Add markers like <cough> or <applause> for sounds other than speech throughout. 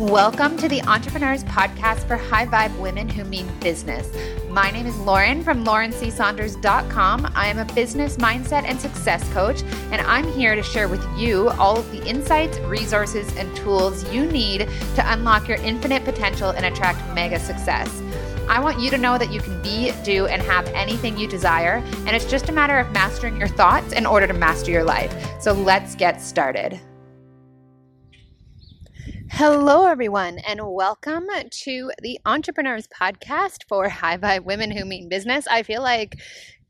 Welcome to the entreprenHers Podcast for high vibe women who mean business. My name is Lauren from laurencsaunders.com. I am a business mindset and success coach, and I'm here to share with you all of the insights, resources, and tools you need to unlock your infinite potential and attract mega success. I want you to know that you can be, do, and have anything you desire, and it's just a matter of mastering your thoughts in order to master your life. So let's get started. Hello, everyone, and welcome to the entreprenHers Podcast for High Vibe Women Who Mean Business. I feel like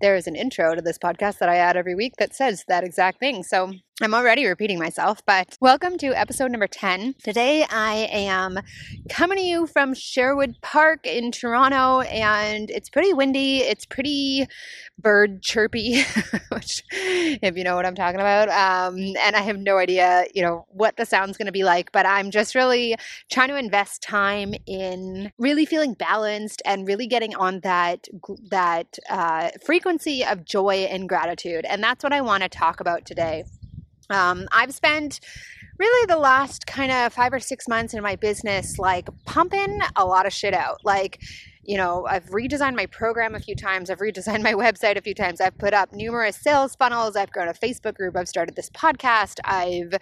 there is an intro to this podcast that I add every week that says that exact thing. So I'm already repeating myself, but welcome to episode number 10. Today I am coming to you from Sherwood Park in Toronto, and it's pretty windy. It's pretty bird chirpy, <laughs> which, if you know what I'm talking about. Um, and I have no idea, you know, what the sound's going to be like, but I'm just really trying to invest time in really feeling balanced and really getting on that, that uh, frequency of joy and gratitude. And that's what I want to talk about today. Um, I've spent really the last kind of five or six months in my business like pumping a lot of shit out. Like, you know, I've redesigned my program a few times. I've redesigned <laughs> my website a few times. I've put up numerous sales funnels. I've grown a Facebook group. I've started this podcast. I've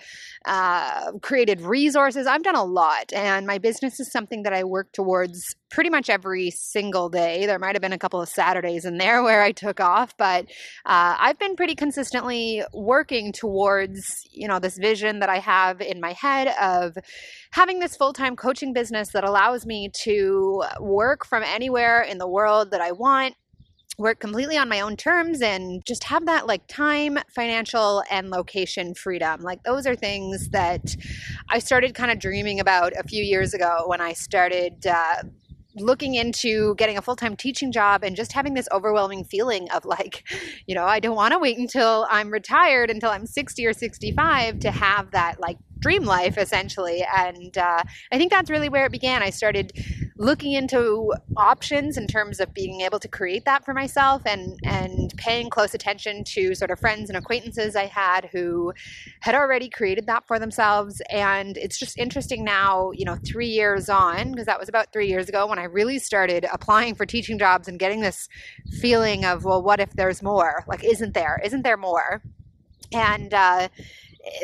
uh, created resources. I've done a lot. And my business is something that I work towards pretty much every single day. There might have been a couple of Saturdays in there <laughs> where I took off, but uh, I've been pretty consistently working towards, you know, this vision that I have in my head of having this full time coaching business that allows me to work from anywhere in the world that I want work completely on my own terms and just have that like time, financial, and location freedom. Like, those are things that I started kind of dreaming about a few years ago when I started. Uh, looking into getting a full-time teaching job and just having this overwhelming feeling of like <laughs> you know i don't want to wait until i'm retired until i'm 60 or 65 to have that like dream life essentially and uh, i think that's really where it began. I started looking into options in terms of being able to create that for myself and and paying close attention to sort of friends and acquaintances I had who had already created that for themselves. And it's just interesting now you know 3 years on because that was about 3 years ago when I really started applying for teaching jobs and getting this feeling of well what if there's more? Like isn't there? Isn't there more? And uh,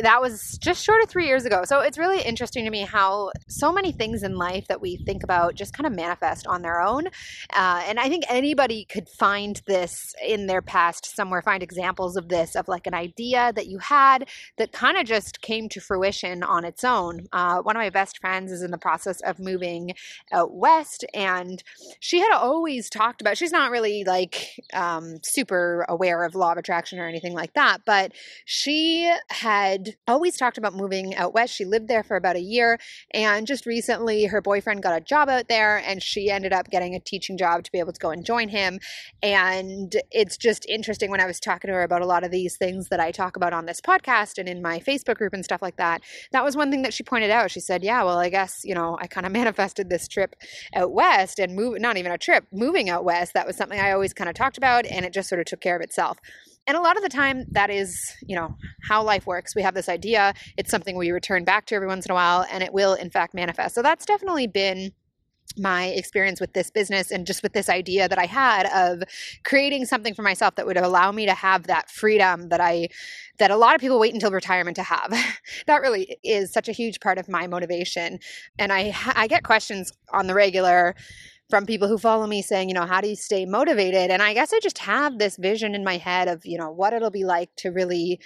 that was just short of three years ago. So it's really interesting to me how so many things in life that we think about just kind of manifest on their own. Uh, and I think anybody could find this in their past somewhere, find examples of this, of like an idea that you had that kind of just came to fruition on its own. Uh, one of my best friends is in the process of moving out west, and she had always talked about, she's not really like um, super aware of law of attraction or anything like that, but she had had always talked about moving out west. She lived there for about a year, and just recently her boyfriend got a job out there, and she ended up getting a teaching job to be able to go and join him. And it's just interesting when I was talking to her about a lot of these things that I talk about on this podcast and in my Facebook group and stuff like that. That was one thing that she pointed out. She said, Yeah, well, I guess, you know, I kind of <laughs> manifested this trip out west and move, not even a trip, moving out west. That was something I always kind of talked about, and it just sort of took care of itself. And a lot of the time, that is, you know, how life works. We have this idea, it's something we return back to every once in a while, and it will, in fact, manifest. So that's definitely been my experience with this business and just with this idea that I had of creating something for myself that would allow me to have that freedom that I that a lot of people wait until retirement to have. <laughs> that really is such a huge part of my motivation. And I I get questions on the regular from people who follow me saying, you know, how do you stay motivated? And I guess I just have this vision in my head of, you know, what it'll be like to really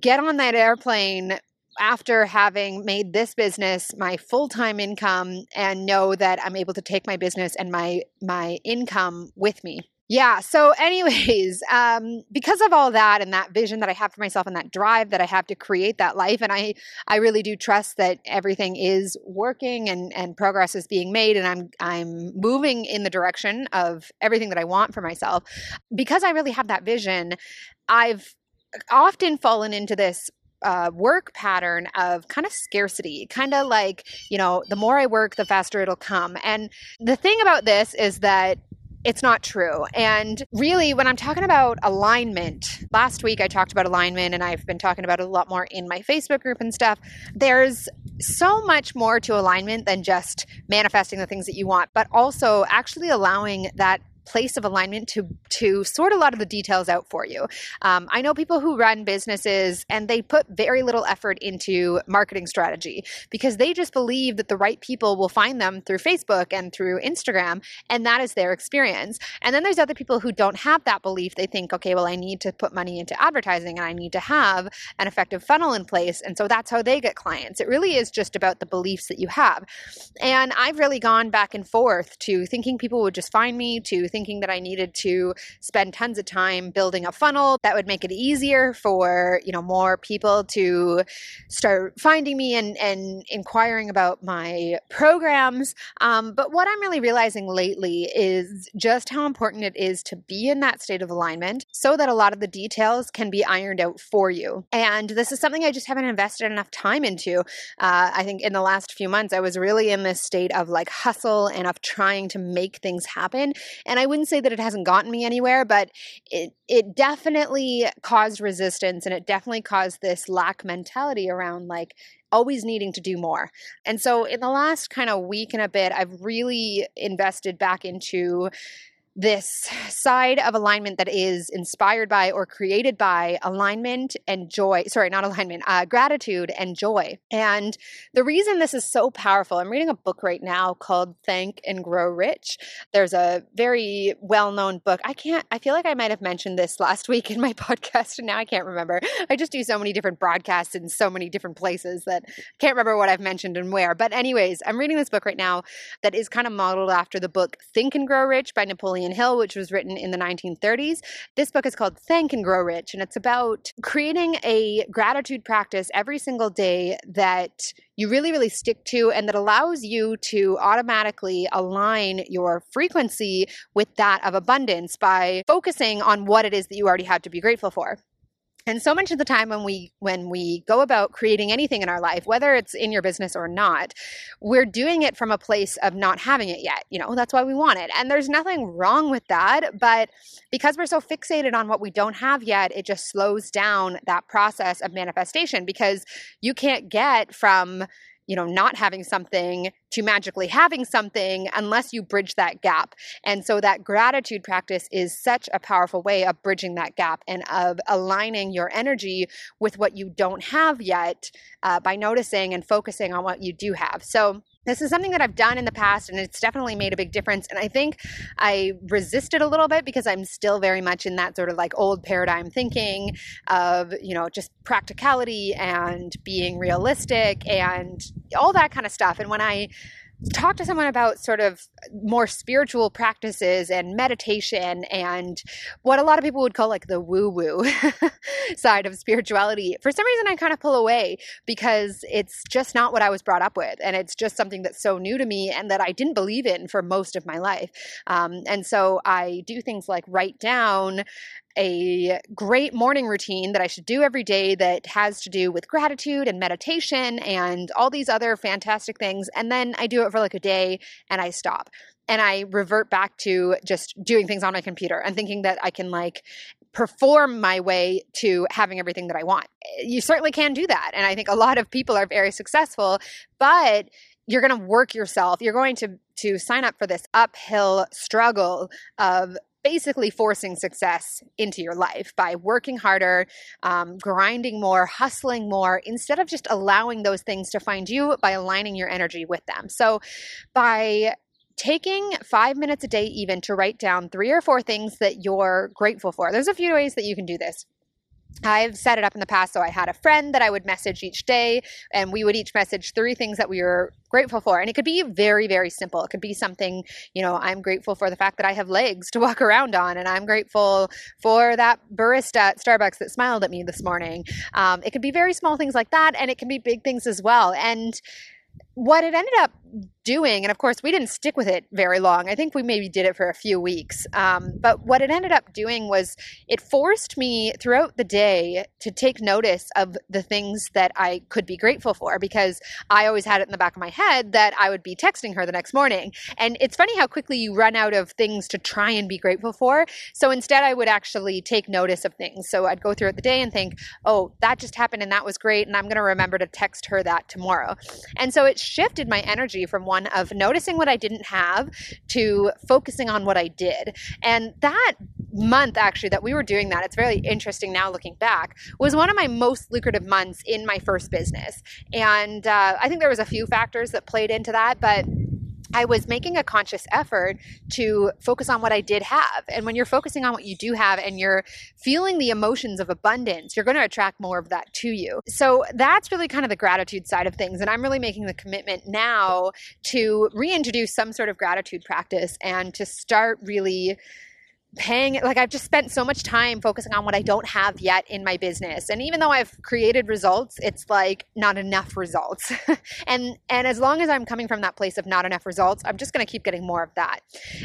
get on that airplane after having made this business my full-time income and know that I'm able to take my business and my my income with me yeah. So, anyways, <laughs> um, because of all that and that vision that I have for myself and that drive that I have to create that life, and I, I really do trust that everything is working and and progress is being made, and I'm I'm moving in the direction of everything that I want for myself. Because I really have that vision, I've often fallen into this uh, work pattern of kind of scarcity, kind of like, you know, the more I work, the faster it'll come. And the thing about this is that it's not true. And really, when I'm talking about alignment, last week I talked about alignment and I've been talking about it a lot more in my Facebook group and stuff. There's so much more to alignment than just manifesting the things that you want, but also actually allowing that place of alignment to to sort a lot of the details out for you. Um, I know people who run businesses and they put very little effort into marketing strategy because they just believe that the right people will find them through Facebook and through Instagram, and that is their experience. And then there's other people who don't have that belief. They think, okay, well, I need to put money into advertising and I need to have an effective funnel in place, and so that's how they get clients. It really is just about the beliefs that you have. And I've really gone back and forth to thinking people would just find me to thinking that I needed to spend tons of time building a funnel that would make it easier for, you know, more people to start finding me and, and inquiring about my programs. Um, but what I'm really realizing lately is just how important it is to be in that state of alignment so that a lot of the details can be ironed out for you. And this is something I just haven't invested enough time into. Uh, I think in the last few months, I was really in this state of like hustle and of trying to make things happen. And I wouldn't say that it hasn't gotten me anywhere, but it it definitely caused resistance and it definitely caused this lack mentality around like always needing to do more. And so in the last kind of week and a bit, I've really invested back into this side of alignment that is inspired by or created by alignment and joy. Sorry, not alignment, uh, gratitude and joy. And the reason this is so powerful, I'm reading a book right now called Thank and Grow Rich. There's a very well known book. I can't, I feel like I might have mentioned this last <laughs> week in my podcast, and now I can't remember. I just do so many different broadcasts in so many different places that I can't remember what I've mentioned and where. But, anyways, I'm reading this book right now that is kind of modeled after the book Think and Grow Rich by Napoleon Hill, which was written in the 1930s. This book is called Thank and Grow Rich, and it's about creating a gratitude practice every single day that you really, really stick to and that allows you to automatically align your frequency with that of abundance by focusing on what it is that you already have to be grateful for. And so much of the time when we when we go about creating anything in our life, whether it's in your business or not, we're doing it from a place of not having it yet. You know, that's why we want it. And there's nothing wrong with that, but because we're so fixated on what we don't have yet, it just slows down that process of manifestation because you can't get from you know, not having something to magically having something unless you bridge that gap. And so that gratitude practice is such a powerful way of bridging that gap and of aligning your energy with what you don't have yet uh, by noticing and focusing on what you do have. So, this is something that I've done in the past and it's definitely made a big difference. And I think I resisted a little bit because I'm still very much in that sort of like old paradigm thinking of, you know, just practicality and being realistic and all that kind of stuff. And when I talk to someone about sort of more spiritual practices and meditation and what a lot of people would call like the woo woo <laughs> side of spirituality, for some reason I kind of pull away because it's just not what I was brought up with. And it's just something that's so new to me and that I didn't believe in for most of my life. Um, and so I do things like write down a great morning routine that I should do every day that has to do with gratitude and meditation and all these other fantastic things. And then I do it for like a day and I stop. And I revert back to just doing things on my computer and thinking that I can like perform my way to having everything that I want. Eh, you certainly can do that. And I think a lot of people are very successful, but you're going to work yourself. You're going to to sign up for this uphill struggle of basically forcing success into your life by working harder, um, grinding more, hustling more, instead of just allowing those things to find you by aligning your energy with them. So, by taking five minutes a day, even to write down three or four things that you're grateful for, there's a few ways that you can do this. I've set it up in the past so I had a friend that I would message each day, and we would each message three things that we were grateful for. And it could be very, very simple. It could be something, you know, I'm grateful for the fact that I have legs to walk <laughs> around on, and I'm grateful for that barista at Starbucks that smiled at me this morning. Um, it could be very small things like that, and it can be big things as well. And what it ended up doing, and of course, we didn't stick with it very long. I think we maybe did it for a few weeks. Um, but what it ended up doing was it forced me throughout the day to take notice of the things that I could be grateful for because I always had it in the back of my head that I would be texting her the next morning. And it's funny how quickly you run out of things to try and be grateful for. So instead, I would actually take notice of things. So I'd go throughout the day and think, oh, that just happened and that was great. And I'm going to remember to text her that tomorrow. And so it shifted my energy from one of noticing what I didn't have to focusing on what I did. And that month actually that we were doing that, it's very interesting now looking back, was one of my most lucrative months in my first business. And uh, I think there was a few factors that played into that, but I was making a conscious effort to focus on what I did have. And when you're focusing on what you do have and you're feeling the emotions of abundance, you're going to attract more of that to you. So that's really kind of the gratitude side of things. And I'm really making the commitment now to reintroduce some sort of gratitude practice and to start really paying like I've just spent so much time focusing on what I don't have yet in my business. And even though I've created results, it's like not enough results. <laughs> and and as long as I'm coming from that place of not enough results, I'm just going to keep getting more of that.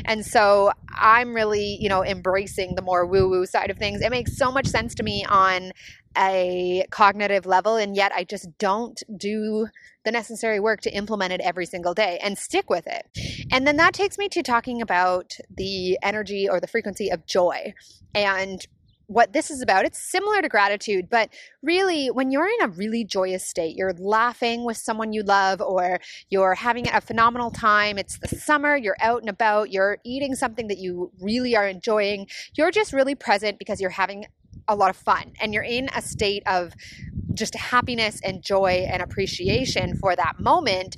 And so I'm really, you know, embracing the more woo-woo side of things. It makes so much sense to me on a cognitive level and yet I just don't do the necessary work to implement it every single day and stick with it. And then that takes me to talking about the energy or the frequency of joy. And what this is about. It's similar to gratitude, but really, when you're in a really joyous state, you're laughing with someone you love, or you're having a phenomenal time, it's the summer, you're out and about, you're eating something that you really are enjoying, you're just really present because you're having a lot of fun and you're in a state of just happiness and joy and appreciation for that moment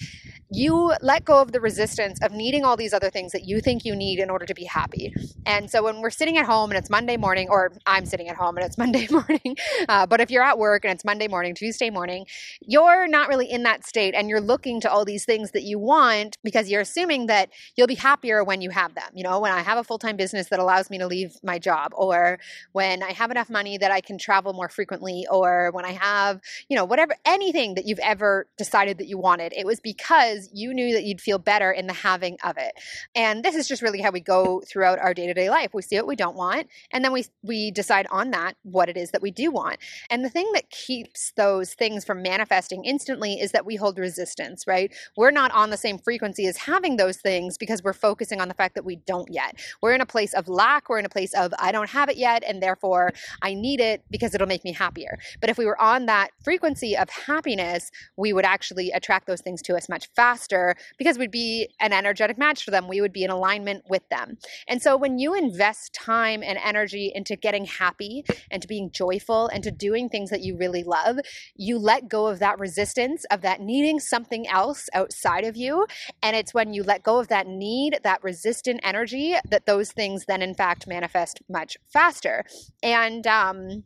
you let go of the resistance of needing all these other things that you think you need in order to be happy. And so when we're sitting at home and it's Monday morning, or I'm sitting at home and it's <laughs> Monday morning, uh, but if you're at work and it's Monday morning, Tuesday morning, you're not really in that state and you're looking to all these things that you want because you're assuming that you'll be happier when you have them. You know, when I have a full time business that allows me to leave my job, or when I have enough money that I can travel more frequently, or when I have, you know, whatever, anything that you've ever decided that you wanted, it was because because you knew that you'd feel better in the having of it. And this is just really how we go throughout our day-to-day life. We see what we don't want, and then we we decide on that what it is that we do want. And the thing that keeps those things from manifesting instantly is that we hold resistance, right? We're not on the same frequency as having those things because we're focusing on the fact that we don't yet. We're in a place of lack, we're in a place of I don't have it yet and therefore I need it because it'll make me happier. But if we were on that frequency of happiness, we would actually attract those things to us much faster faster because we'd be an energetic match for them. We would be in alignment with them. And so when you invest time and energy into getting happy and to being joyful and to doing things that you really love, you let go of that resistance of that needing something else outside of you. And it's when you let go of that need, that resistant energy, that those things then in fact manifest much faster. And um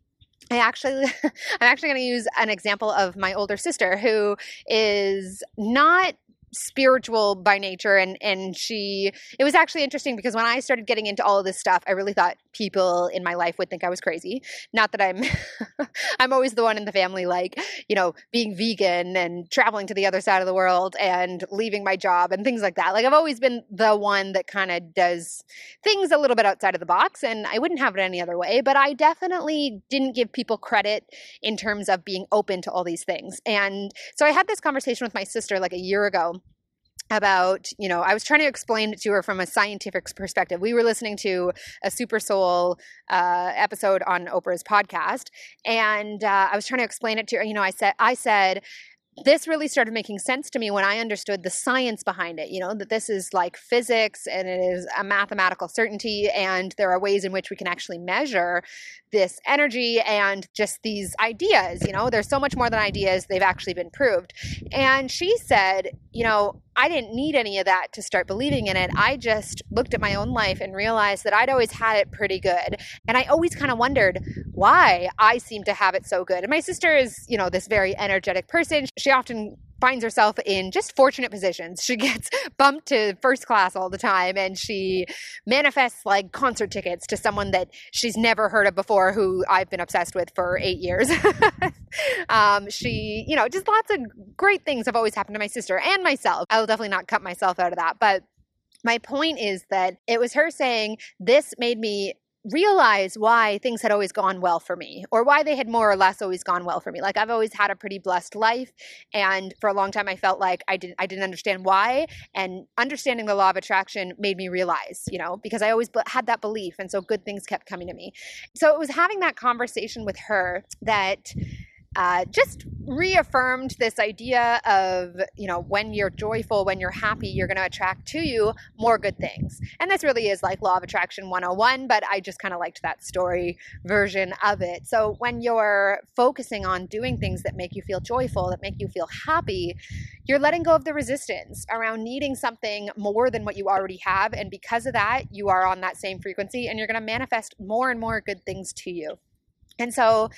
I actually <laughs> I'm actually going to use an example of my older sister who is not spiritual by nature and and she it was actually interesting because when I started getting into all of this stuff I really thought people in my life would think I was crazy. Not that I'm <laughs> I'm always the one in the family like you know being vegan and traveling to the other side of the world and leaving my job and things like that. Like I've always been the one that kind of does things a little bit outside of the box and I wouldn't have it any other way but I definitely didn't give people credit in terms of being open to all these things. And so I had this conversation with my sister like a year ago about you know i was trying to explain it to her from a scientific perspective we were listening to a super soul uh, episode on oprah's podcast and uh, i was trying to explain it to her you know i said i said this really started making sense to me when I understood the science behind it. You know, that this is like physics and it is a mathematical certainty, and there are ways in which we can actually measure this energy and just these ideas. You know, there's so much more than ideas, they've actually been proved. And she said, you know, I didn't need any of that to start believing in it. I just looked at my own life and realized that I'd always had it pretty good. And I always kind of wondered why I seemed to have it so good. And my sister is, you know, this very energetic person. She often finds herself in just fortunate positions. She <laughs> gets bumped to first class all the time and she manifests like concert tickets to someone that she's never heard of before who I've been obsessed with for eight years. <laughs> um, she, you know, just lots of great things have always happened to my sister and myself. I will definitely not cut myself out of that. But my point is that it was her saying, This made me realize why things had always gone well for me or why they had more or less always gone well for me. Like i've always had a pretty blessed life and for a long time i felt like i didn't i didn't understand why and understanding the law of attraction made me realize you know because i always had that belief and so good things kept coming to me. So it was having that conversation with her that uh, just reaffirmed this idea of you know when you're joyful when you're happy you're going to attract to you more good things. And this really is like law of attraction 101 but i just kind of liked that story version of it. So when you're focusing on doing things that make you feel joyful that make you feel happy you're letting go of the resistance around needing something more than what you already have. And because of that you are on that same frequency and you're going to manifest more and more good things to you and so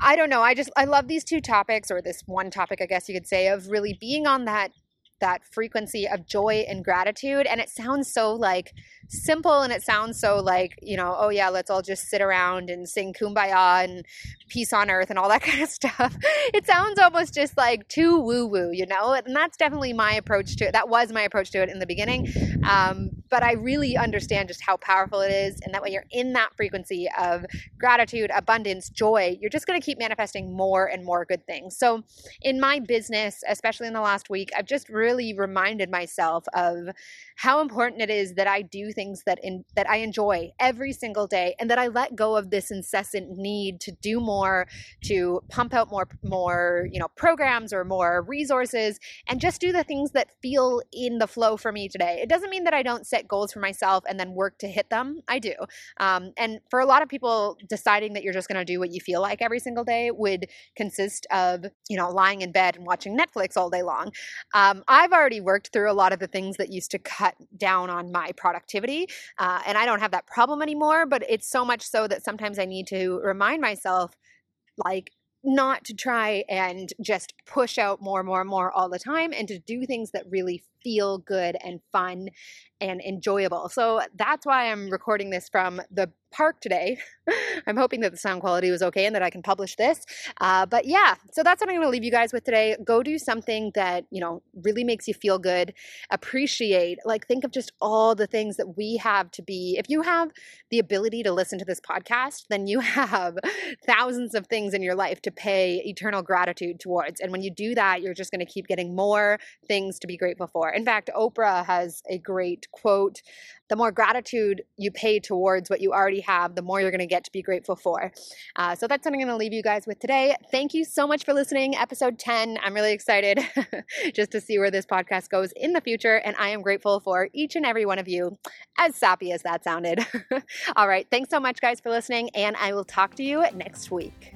I don't know. I just I love these two topics or this one topic I guess you could say of really being on that that frequency of joy and gratitude and it sounds so like simple and it sounds so like you know oh yeah let's all just sit around and sing kumbaya and peace on earth and all that <laughs> kind of stuff. It sounds almost just like too woo woo you know? And that's definitely my approach to it. That was my approach to it in the beginning. Um, but i really understand just how powerful it is and that when you're in that frequency of gratitude abundance joy you're just going to keep manifesting more and more good things. So in my business especially in the last week i've just really reminded myself of how important it is that i do things that in that i enjoy every single day and that i let go of this incessant need to do more to pump out more more you know programs or more resources and just do the things that feel in the flow for me today. It doesn't mean that i don't set goals for myself and then work to hit them. I do. Um, and for a lot of people deciding that you're just going to do what you feel like every single day would consist of you know lying in bed and watching netflix all day long. Um, i've already worked through a lot of the things that used to cut down on my productivity uh, and i don't have that problem anymore but it's so much so that sometimes i need to remind myself like not to try and just push out more more more all the time and to do things that really feel good and fun and enjoyable. So that's why I'm recording this from the park today. <laughs> I'm hoping that the sound quality was okay and that I can publish this. Uh, but yeah, so that's what I'm going to leave you guys with today. Go do something that, you know, really makes you feel good. Appreciate, like, think of just all the things that we have to be. If you have the ability to listen to this podcast, then you <laughs> have thousands of things in your life to pay eternal gratitude towards. And when you do that, you're just going to keep getting more things to be grateful for. In fact, Oprah has a great quote the more gratitude you pay towards what you already have, the more you're going to get to be grateful for. Uh, so that's what I'm going to leave you guys with today. Thank you so much for listening. Episode 10. I'm really excited <laughs> just to see where this podcast goes in the future. And I am grateful for each and every one of you, as sappy as that sounded. <laughs> All right. Thanks so much, guys, for listening. And I will talk to you next week.